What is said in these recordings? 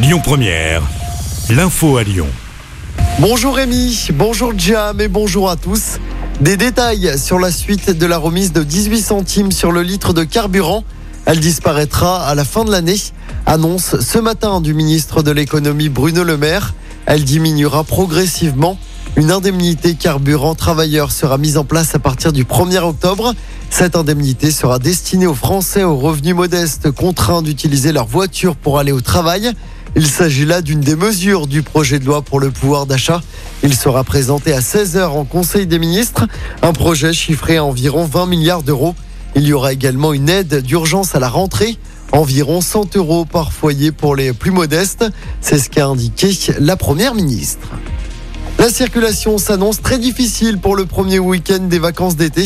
Lyon Première, l'info à Lyon. Bonjour Rémi, bonjour Jam et bonjour à tous. Des détails sur la suite de la remise de 18 centimes sur le litre de carburant. Elle disparaîtra à la fin de l'année. Annonce ce matin du ministre de l'économie Bruno Le Maire. Elle diminuera progressivement. Une indemnité carburant travailleur sera mise en place à partir du 1er octobre. Cette indemnité sera destinée aux Français aux revenus modestes contraints d'utiliser leur voiture pour aller au travail. Il s'agit là d'une des mesures du projet de loi pour le pouvoir d'achat. Il sera présenté à 16h en Conseil des ministres, un projet chiffré à environ 20 milliards d'euros. Il y aura également une aide d'urgence à la rentrée, environ 100 euros par foyer pour les plus modestes. C'est ce qu'a indiqué la Première ministre. La circulation s'annonce très difficile pour le premier week-end des vacances d'été.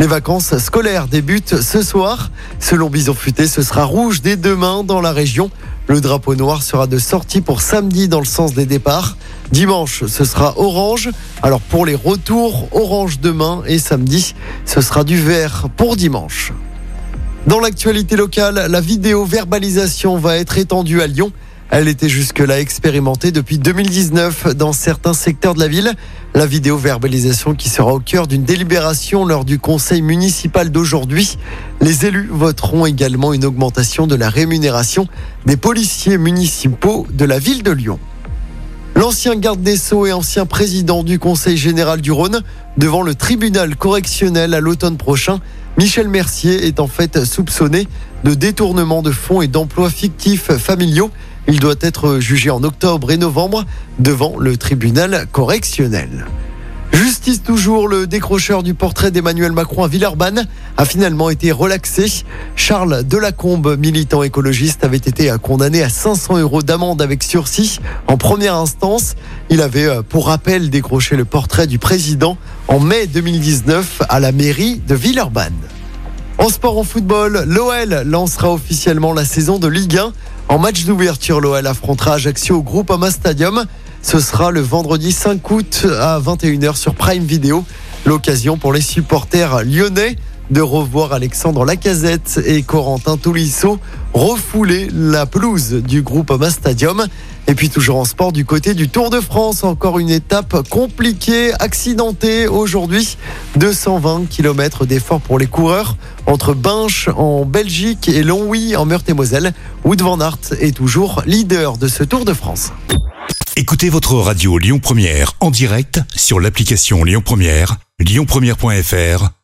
Les vacances scolaires débutent ce soir. Selon Bison Futé, ce sera rouge dès demain dans la région. Le drapeau noir sera de sortie pour samedi dans le sens des départs. Dimanche, ce sera orange. Alors pour les retours, orange demain et samedi, ce sera du vert pour dimanche. Dans l'actualité locale, la vidéo verbalisation va être étendue à Lyon. Elle était jusque-là expérimentée depuis 2019 dans certains secteurs de la ville. La vidéo-verbalisation qui sera au cœur d'une délibération lors du conseil municipal d'aujourd'hui. Les élus voteront également une augmentation de la rémunération des policiers municipaux de la ville de Lyon. L'ancien garde des Sceaux et ancien président du Conseil général du Rhône devant le tribunal correctionnel à l'automne prochain. Michel Mercier est en fait soupçonné de détournement de fonds et d'emplois fictifs familiaux. Il doit être jugé en octobre et novembre devant le tribunal correctionnel. Justice toujours, le décrocheur du portrait d'Emmanuel Macron à Villeurbanne a finalement été relaxé. Charles Delacombe, militant écologiste, avait été condamné à 500 euros d'amende avec sursis en première instance. Il avait, euh, pour rappel, décroché le portrait du président en mai 2019 à la mairie de Villeurbanne. En en football, l'OL lancera officiellement la saison de Ligue 1. En match d'ouverture, l'OL affrontera Ajaccio au Groupama Stadium. Ce sera le vendredi 5 août à 21h sur Prime Video. L'occasion pour les supporters lyonnais de revoir Alexandre Lacazette et Corentin Tolisso refouler la pelouse du groupe Ama Stadium. Et puis toujours en sport du côté du Tour de France, encore une étape compliquée, accidentée aujourd'hui. 220 km d'effort pour les coureurs entre Binche en Belgique et Longwy en Meurthe-et-Moselle. Wood van Aert est toujours leader de ce Tour de France. Écoutez votre radio Lyon Première en direct sur l'application Lyon Première, lyonpremière.fr